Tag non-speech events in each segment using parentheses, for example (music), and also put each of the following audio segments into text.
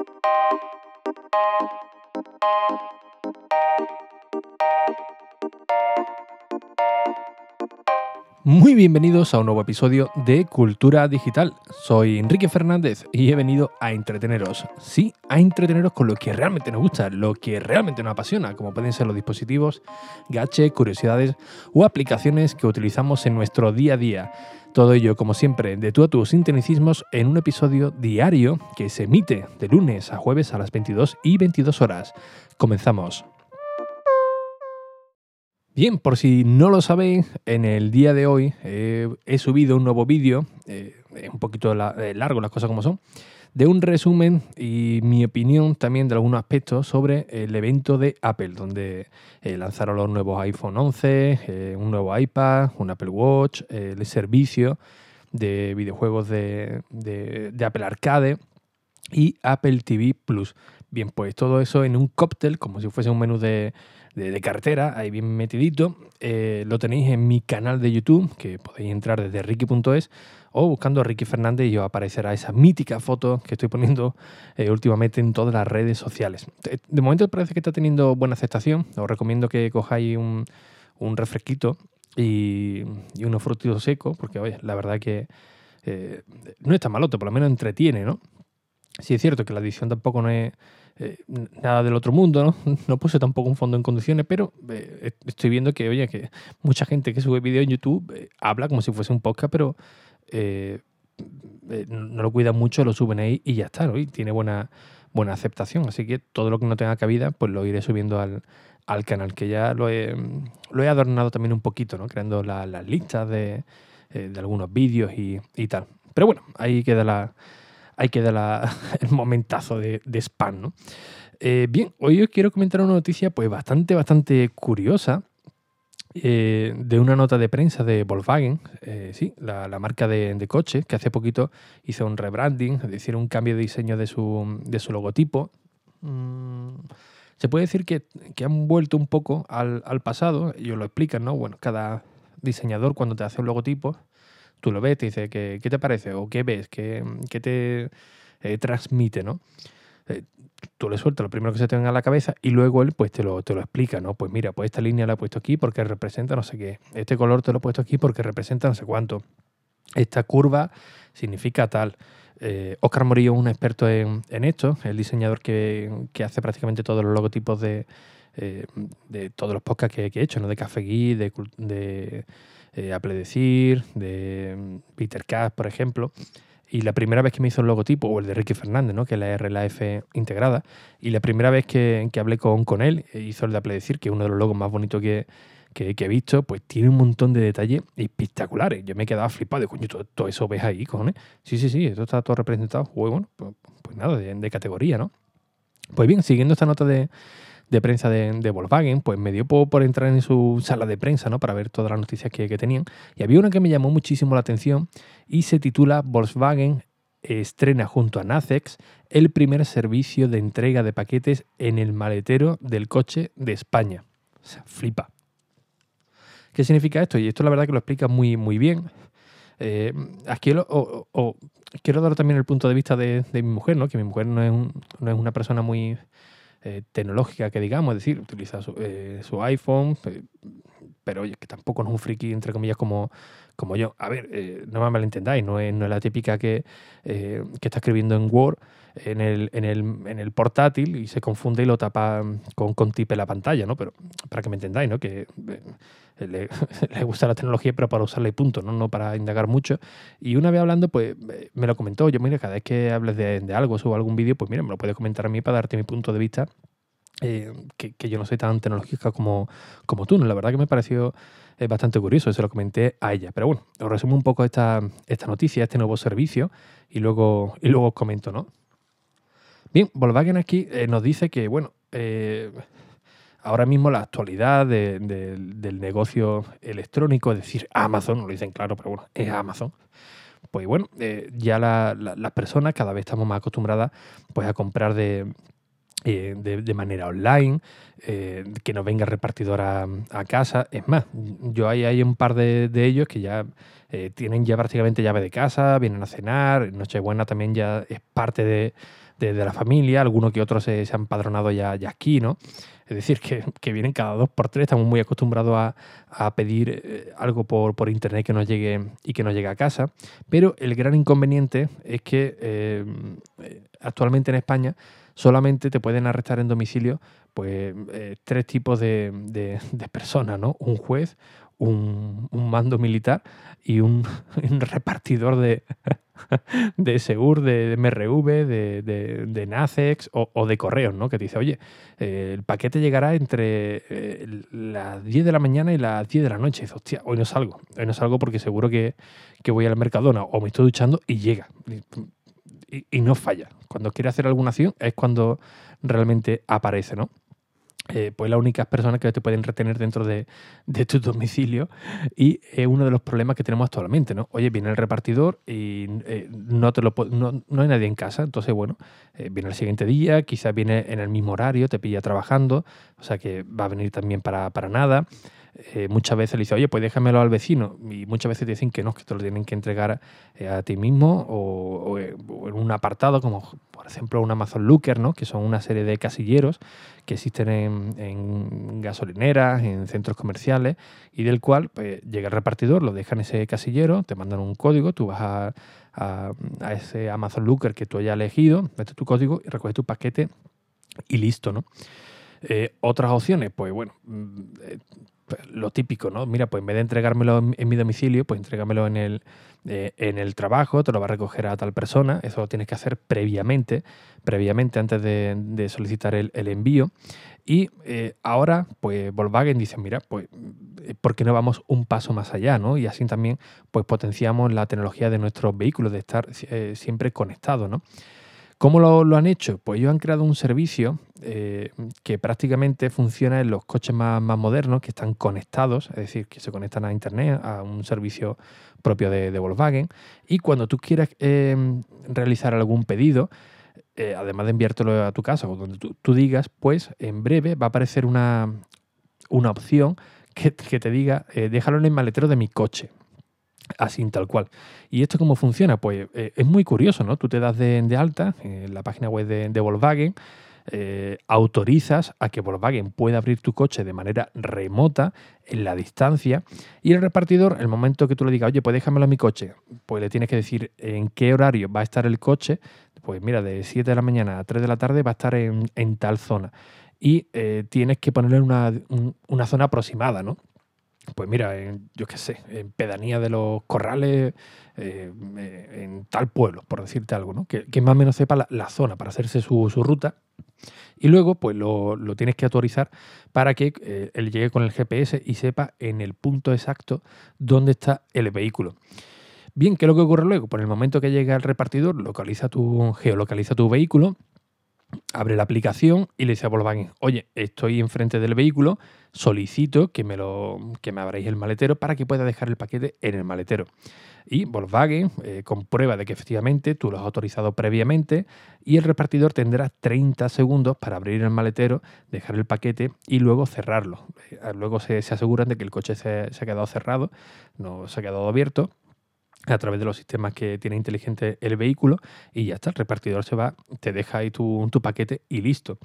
Música Muy bienvenidos a un nuevo episodio de Cultura Digital. Soy Enrique Fernández y he venido a entreteneros. Sí, a entreteneros con lo que realmente nos gusta, lo que realmente nos apasiona, como pueden ser los dispositivos, gache, curiosidades o aplicaciones que utilizamos en nuestro día a día. Todo ello, como siempre, de tú a tus sintonicismos en un episodio diario que se emite de lunes a jueves a las 22 y 22 horas. Comenzamos. Bien, por si no lo sabéis, en el día de hoy eh, he subido un nuevo vídeo, eh, un poquito eh, largo las cosas como son, de un resumen y mi opinión también de algunos aspectos sobre el evento de Apple, donde lanzaron los nuevos iPhone 11, un nuevo iPad, un Apple Watch, el servicio de videojuegos de, de Apple Arcade y Apple TV Plus. Bien, pues todo eso en un cóctel, como si fuese un menú de, de, cartera, ahí bien metidito. Eh, lo tenéis en mi canal de YouTube, que podéis entrar desde ricky.es o buscando a Ricky Fernández y os aparecerá esa mítica foto que estoy poniendo eh, últimamente en todas las redes sociales. De momento parece que está teniendo buena aceptación. Os recomiendo que cojáis un, un refresquito y, y unos frutos secos, porque oye, la verdad que eh, no está malote, por lo menos entretiene, ¿no? Sí es cierto que la edición tampoco no es eh, nada del otro mundo, ¿no? (laughs) No puse tampoco un fondo en condiciones, pero eh, estoy viendo que, oye, que mucha gente que sube vídeo en YouTube eh, habla como si fuese un podcast, pero no lo cuidan mucho, lo suben ahí y ya está, ¿no? Tiene buena, buena aceptación. Así que todo lo que no tenga cabida, pues lo iré subiendo al, canal, que ya lo he, lo he adornado también un poquito, ¿no? Creando las listas de, algunos vídeos y, y tal. Pero bueno, ahí queda la hay que dar el momentazo de, spam, ¿no? Eh, bien, hoy os quiero comentar una noticia pues bastante, bastante curiosa eh, de una nota de prensa de Volkswagen, eh, sí, la, marca de, de, coches, que hace poquito hizo un rebranding, es decir, un cambio de diseño de su, de su logotipo. Mm, se puede decir que, han vuelto un poco al, al pasado, ellos lo explican, ¿no? Bueno, cada diseñador cuando te hace un logotipo tú lo ves, te dice, ¿qué, qué te parece? ¿O qué ves? ¿Qué, qué te eh, transmite? ¿no? Eh, tú le sueltas lo primero que se te venga a la cabeza y luego él pues te lo, te lo explica, ¿no? Pues mira, pues esta línea la he puesto aquí porque representa no sé qué. Este color te lo he puesto aquí porque representa no sé cuánto. Esta curva significa tal. Eh, Oscar Morillo es un experto en, en esto, el diseñador que, que, hace prácticamente todos los logotipos de, de todos los podcasts que, he hecho, ¿no? De Café Gui, de eh, Apple Decir, de mm, Peter Cass, por ejemplo. Y la primera vez que me hizo el logotipo, o el de Ricky Fernández, ¿no? que es la R, la F integrada, y la primera vez que, que hablé con, con él, eh, hizo el de Apple Decir, que es uno de los logos más bonitos que, que, he visto, pues tiene un montón de detalles espectaculares. Yo me he quedado flipado de coño, todo, eso ves ahí, cojones. Sí, sí, sí, esto está todo representado. bueno, pues, pues, nada, de, categoría, ¿no? Pues bien, siguiendo esta nota de, de prensa de, Volkswagen, pues me dio por, entrar en su sala de prensa, ¿no? Para ver todas las noticias que, tenían. Y había una que me llamó muchísimo la atención y se titula Volkswagen estrena junto a Nacex el primer servicio de entrega de paquetes en el maletero del coche de España. O sea, flipa. ¿Qué significa esto? Y esto la verdad que lo explica muy, muy bien. Eh, aquí quiero dar también el punto de vista de, mi mujer, ¿no? que mi mujer no es, no es una persona muy, eh, tecnológica que digamos, es decir, utiliza su, eh, iPhone, pero oye, que tampoco es un friki, entre comillas, como, como yo. A ver, eh, no me malentendáis, no es, no es la típica que, que está escribiendo en Word en el, en, el, en el, portátil y se confunde y lo tapa con, con tipe la pantalla, ¿no? Pero para que me entendáis, ¿no? Que (laughs) le, gusta la tecnología, pero para usarla y punto, ¿no? No para indagar mucho. Y una vez hablando, pues me lo comentó. Yo, mira, cada vez que hables de, de algo, subo algún vídeo, pues mira, me lo puedes comentar a mí para darte mi punto de vista. Eh, que, yo no soy tan tecnológica como, como tú. La verdad que me pareció eh, bastante curioso, se lo comenté a ella. Pero bueno, os resumo un poco esta, esta noticia, este nuevo servicio, y luego, y luego os comento, ¿no? Bien, Volkswagen aquí eh, nos dice que, bueno, ahora mismo la actualidad del negocio electrónico, es decir, Amazon, no lo dicen claro, pero bueno, es Amazon. Pues bueno, eh, ya las personas cada vez estamos más acostumbradas pues, a comprar de, eh, de, manera online, eh, que nos venga repartidor a, casa. Es más, yo hay, hay un par de, de ellos que ya tienen ya prácticamente llave de casa, vienen a cenar, Nochebuena también ya es parte de, de, la familia, algunos que otros se, han padronado ya, ya aquí, ¿no? Es decir, que, vienen cada dos por tres, estamos muy acostumbrados a, pedir eh, algo por, por, internet que nos llegue y que nos llegue a casa. Pero el gran inconveniente es que eh, actualmente en España solamente te pueden arrestar en domicilio pues eh, tres tipos de, de, personas, ¿no? Un juez, un, mando militar y un (laughs) repartidor de, (laughs) de Segur, de, MRV, de, de, Nacex o, de correos, ¿no? Que te dice, oye, eh, el paquete llegará entre eh, las 10 de la mañana y las 10 de la noche. Y dices, hostia, hoy no salgo. Hoy no salgo porque seguro que, voy al Mercadona o me estoy duchando y llega. Y, y no falla. Cuando quiere hacer alguna acción es cuando realmente aparece, ¿no? Eh, pues las únicas personas que te pueden retener dentro de, tu domicilio y es uno de los problemas que tenemos actualmente, ¿no? Oye, viene el repartidor y eh, no, te lo, no, no, hay nadie en casa, entonces, bueno, eh, viene el siguiente día, quizás viene en el mismo horario, te pilla trabajando, o sea que va a venir también para, para nada. Eh, muchas veces le dice, oye, pues déjamelo al vecino. Y muchas veces te dicen que no, que te lo tienen que entregar eh, a ti mismo o, en un apartado, como por ejemplo un Amazon Looker, ¿no? que son una serie de casilleros que existen en, gasolineras, en centros comerciales, y del cual pues, llega el repartidor, lo dejan en ese casillero, te mandan un código, tú vas a, a ese Amazon Looker que tú hayas elegido, metes tu código y recoges tu paquete y listo, ¿no? Eh, otras opciones, pues bueno, mm, lo típico, ¿no? Mira, pues en vez de entregármelo en, mi domicilio, pues entrégamelo en el, eh, en el trabajo, te lo va a recoger a tal persona, eso lo tienes que hacer previamente, previamente antes de, solicitar el, envío. Y eh, ahora, pues Volkswagen dice, mira, pues, eh, ¿por qué no vamos un paso más allá, ¿no? Y así también, pues potenciamos la tecnología de nuestros vehículos, de estar siempre conectados, ¿no? ¿Cómo lo, han hecho? Pues ellos han creado un servicio eh, que prácticamente funciona en los coches más, modernos, que están conectados, es decir, que se conectan a Internet, a un servicio propio de, Volkswagen. Y cuando tú quieras em, realizar algún pedido, eh, además de enviártelo a tu casa o donde tú, digas, pues en breve va a aparecer una, una opción que, te diga, eh, déjalo en el maletero de mi coche así tal cual. ¿Y esto cómo funciona? Pues eh, es muy curioso, ¿no? Tú te das de, alta en la página web de, Volkswagen, eh, autorizas a que Volkswagen pueda abrir tu coche de manera remota, en la distancia, y el repartidor, el momento que tú le digas, oye, pues déjamelo a mi coche, pues le tienes que decir en qué horario va a estar el coche, pues mira, de 7 de la mañana a 3 de la tarde va a estar en, tal zona. Y eh, tienes que ponerle una, una zona aproximada, ¿no? Pues mira, yo qué sé, en pedanía de los corrales, eh, en tal pueblo, por decirte algo, ¿no? Que, más o menos sepa la, zona para hacerse su, ruta. Y luego, pues lo, tienes que autorizar para que eh, él llegue con el GPS y sepa en el punto exacto dónde está el vehículo. Bien, ¿qué es lo que ocurre luego? Por el momento que llega el repartidor, localiza tu, geolocaliza tu vehículo, abre la aplicación y le dice a Volkswagen, oye, estoy enfrente del vehículo, solicito que me, lo, que me abráis el maletero para que pueda dejar el paquete en el maletero. Y Volkswagen eh, comprueba de que efectivamente tú lo has autorizado previamente y el repartidor tendrá 30 segundos para abrir el maletero, dejar el paquete y luego cerrarlo. Eh, luego se, aseguran de que el coche se, se ha quedado cerrado, no se ha quedado abierto a través de los sistemas que tiene inteligente el vehículo y ya está, el repartidor se va, te deja ahí tu, tu paquete y listo.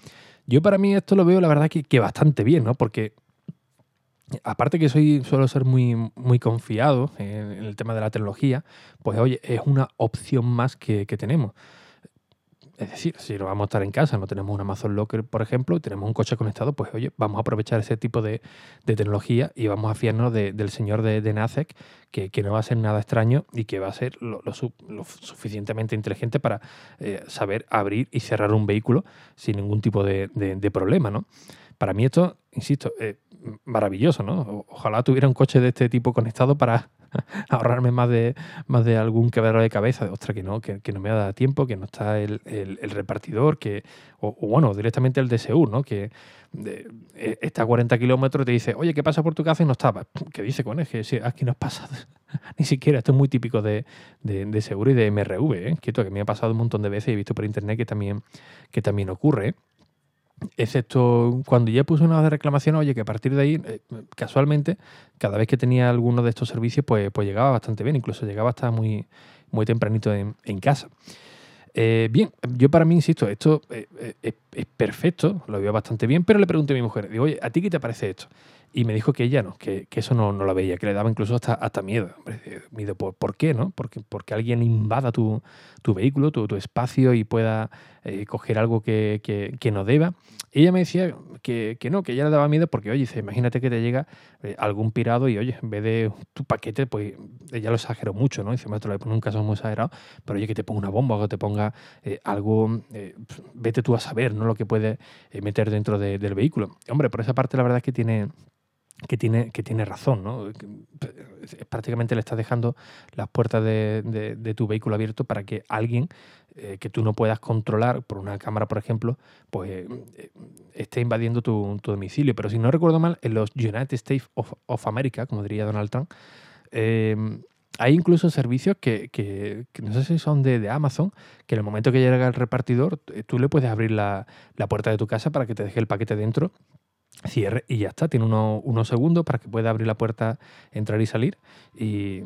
Yo para mí esto lo veo la verdad que, que bastante bien, ¿no? Porque aparte que soy suelo ser muy, muy confiado en, el tema de la tecnología, pues oye, es una opción más que, que tenemos. Es decir, si no vamos a estar en casa, no tenemos un Amazon Locker, por ejemplo, y tenemos un coche conectado, pues oye, vamos a aprovechar ese tipo de, tecnología y vamos a fiarnos del señor de, de NACEC, que, no va a ser nada extraño y que va a ser lo, suficientemente inteligente para eh, saber abrir y cerrar un vehículo sin ningún tipo de, problema, ¿no? Para mí esto, insisto, es maravilloso, ¿no? Ojalá tuviera un coche de este tipo conectado para (laughs) ahorrarme más de, más de algún quebradero de cabeza, de ostras, que no, que, no me ha dado tiempo, que no está el, repartidor, que, o, bueno, directamente el DSU, ¿no? Que e, está a 40 kilómetros y te dice, oye, ¿qué pasa por tu casa? Y no estaba. (laughs) ¿Qué dice con él? Que aquí no ha pasado (laughs) ni siquiera. Esto es muy típico de, de, seguro y de MRV, ¿eh? que me ha pasado un montón de veces y he visto por internet que también, que también ocurre. Excepto cuando ya puse una de reclamación, oye, que a partir de ahí, eh, casualmente, cada vez que tenía alguno de estos servicios, pues, pues llegaba bastante bien, incluso llegaba hasta muy, muy tempranito en, casa. Eh, bien, yo para mí, insisto, esto eh, eh, es, perfecto, lo veo bastante bien, pero le pregunté a mi mujer, digo, oye, ¿a ti qué te parece esto? Y me dijo que ella no, que, eso no, no, lo veía, que le daba incluso hasta, hasta miedo. miedo ¿por, ¿por, qué? ¿no? Porque, porque alguien invada tu, tu vehículo, tu, tu, espacio y pueda eh, coger algo que, que, no deba. Y ella me decía que, que, no, que ella le daba miedo porque, oye, dice, imagínate que te llega eh, algún pirado y, oye, en vez de tu paquete, pues ella lo exageró mucho, ¿no? Dice, maestro, nunca son muy exagerado, pero oye, que te ponga una bomba o que te ponga eh, algo, vete tú a saber, ¿no? Lo que puede meter dentro del vehículo. Hombre, por esa parte la verdad es que tiene que tiene, que tiene razón, ¿no? Prácticamente le estás dejando las puertas de, tu vehículo abierto para que alguien eh, que tú no puedas controlar por una cámara, por ejemplo, pues eh, esté invadiendo tu, domicilio. Pero si no recuerdo mal, en los United States of, America, como diría Donald Trump, em, hay incluso servicios que, no sé si son de, Amazon, que en el momento que llega el repartidor, eh, tú le puedes abrir la, la puerta de tu casa para que te deje el paquete dentro cierre y ya está. Tiene unos segundos para que pueda abrir la puerta, entrar y salir. Y,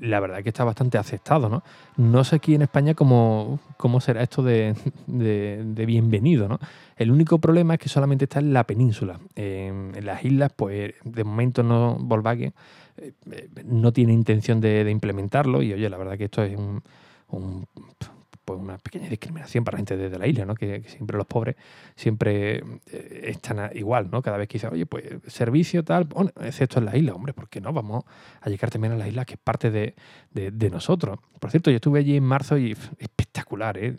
la verdad es que está bastante aceptado, ¿no? No sé aquí en España cómo, cómo será esto de, bienvenido, ¿no? El único problema es que solamente está en la península. En, las islas, pues de momento no Volkswagen eh, no tiene intención de, implementarlo. Y oye, la verdad que esto es un pues una pequeña discriminación para la gente desde la isla, ¿no? Que, siempre los pobres siempre eh, están igual, ¿no? Cada vez que dicen, oye, pues servicio tal, bueno, excepto en la isla, hombre, ¿por qué no? Vamos a llegar también a la isla que es parte de, nosotros. Por cierto, yo estuve allí en marzo y espectacular, ¿eh?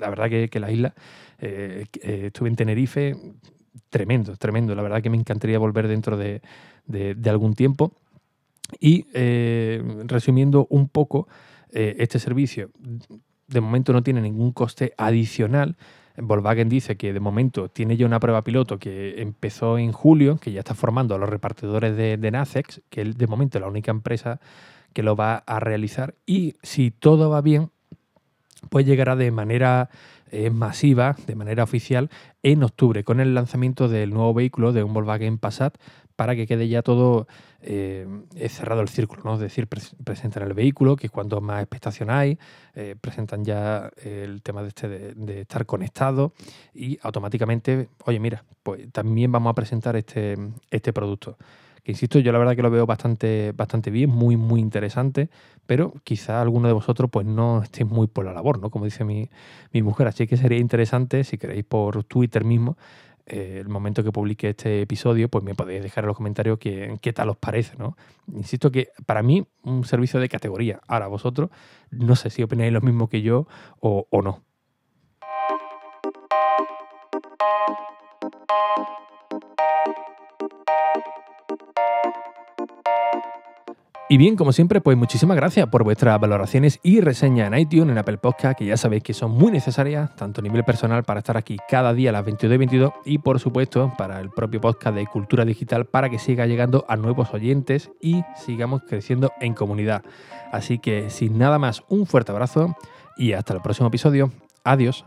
La verdad que, que la isla, eh, eh, estuve en Tenerife, tremendo, tremendo. La verdad que me encantaría volver dentro de, de algún tiempo. Y resumiendo un poco, este servicio de momento no tiene ningún coste adicional. Volkswagen dice que de momento tiene ya una prueba piloto que empezó en julio, que ya está formando a los repartidores de, de Nacex, que es de momento la única empresa que lo va a realizar. Y si todo va bien, pues llegará de manera eh, masiva, de manera oficial, en octubre, con el lanzamiento del nuevo vehículo de un Volkswagen Passat para que quede ya todo eh, cerrado el círculo, ¿no? Es decir, presentan el vehículo, que es cuando más expectación hay, eh, presentan ya el tema de, este de, estar conectado y automáticamente, oye, mira, pues también vamos a presentar este, este producto. Que insisto, yo la verdad que lo veo bastante, bastante bien, muy, muy interesante, pero quizá alguno de vosotros pues no estéis muy por la labor, ¿no? Como dice mi, mi mujer. Así que sería interesante, si queréis por Twitter mismo, eh, el momento que publique este episodio, pues me podéis dejar en los comentarios qué, qué tal os parece, ¿no? Insisto que para mí un servicio de categoría. Ahora vosotros, no sé si opináis lo mismo que yo o, o no. Y bien, como siempre, pues muchísimas gracias por vuestras valoraciones y reseñas en iTunes, en Apple Podcast, que ya sabéis que son muy necesarias, tanto a nivel personal para estar aquí cada día a las 22 y 22 y por supuesto para el propio podcast de Cultura Digital para que siga llegando a nuevos oyentes y sigamos creciendo en comunidad. Así que sin nada más, un fuerte abrazo y hasta el próximo episodio. Adiós.